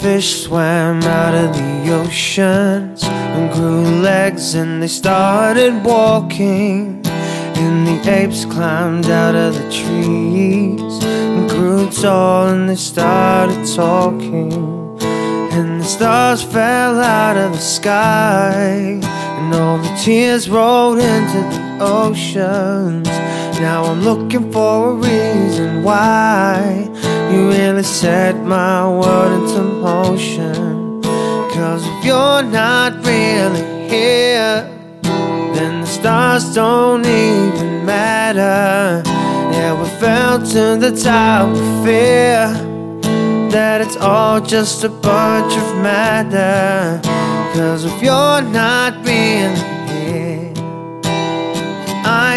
fish swam out of the oceans and grew legs and they started walking. And the apes climbed out of the trees and grew tall and they started talking. And the stars fell out of the sky and all the tears rolled into the oceans. Now I'm looking for a reason why you really set my world into motion. Cause if you're not really here, then the stars don't even matter. Yeah, we fell to the top of fear that it's all just a bunch of matter. Cause if you're not here,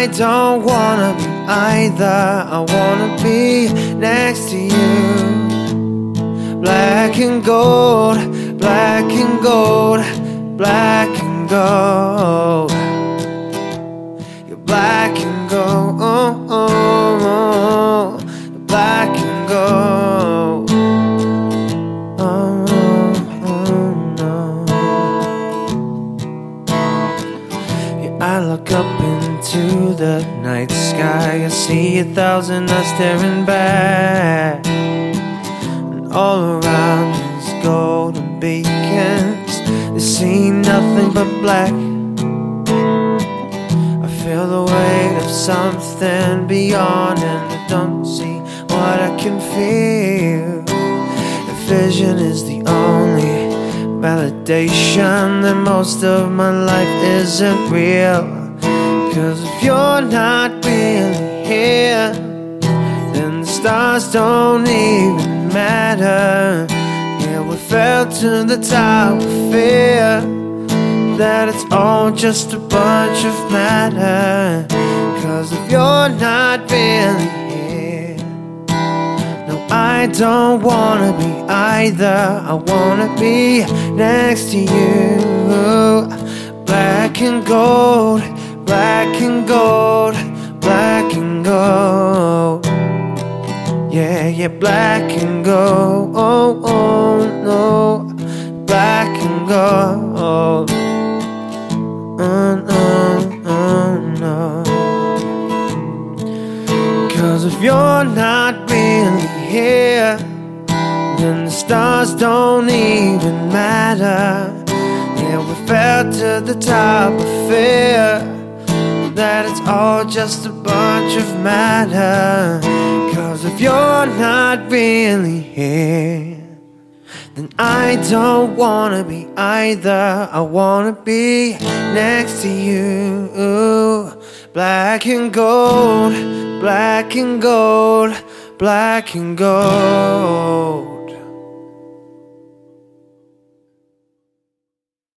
I don't wanna be either. I wanna be next to you. Black and gold, black and gold, black and gold. You're black and gold, oh, oh, oh. Black and gold. The night sky. I see a thousand eyes staring back. And all around is golden beacons. They see nothing but black. I feel the weight of something beyond, and I don't see what I can feel. The vision is the only validation that most of my life isn't real. Cause if you're not really here, then the stars don't even matter. Yeah, we fell to the top of fear that it's all just a bunch of matter. Cause if you're not really here, no, I don't wanna be either. I wanna be next to you. Black and gold, black and gold, black and gold. Yeah, yeah, black and gold. Oh, oh, no, black and gold. Oh, no, oh, no. Cause if you're not really here, then the stars don't even matter. Yeah, we fell to the top of fear that it's all just a bunch of matter. Cause if you're not really here, then I don't wanna be either. I wanna be next to you. Black and gold, black and gold, black and gold.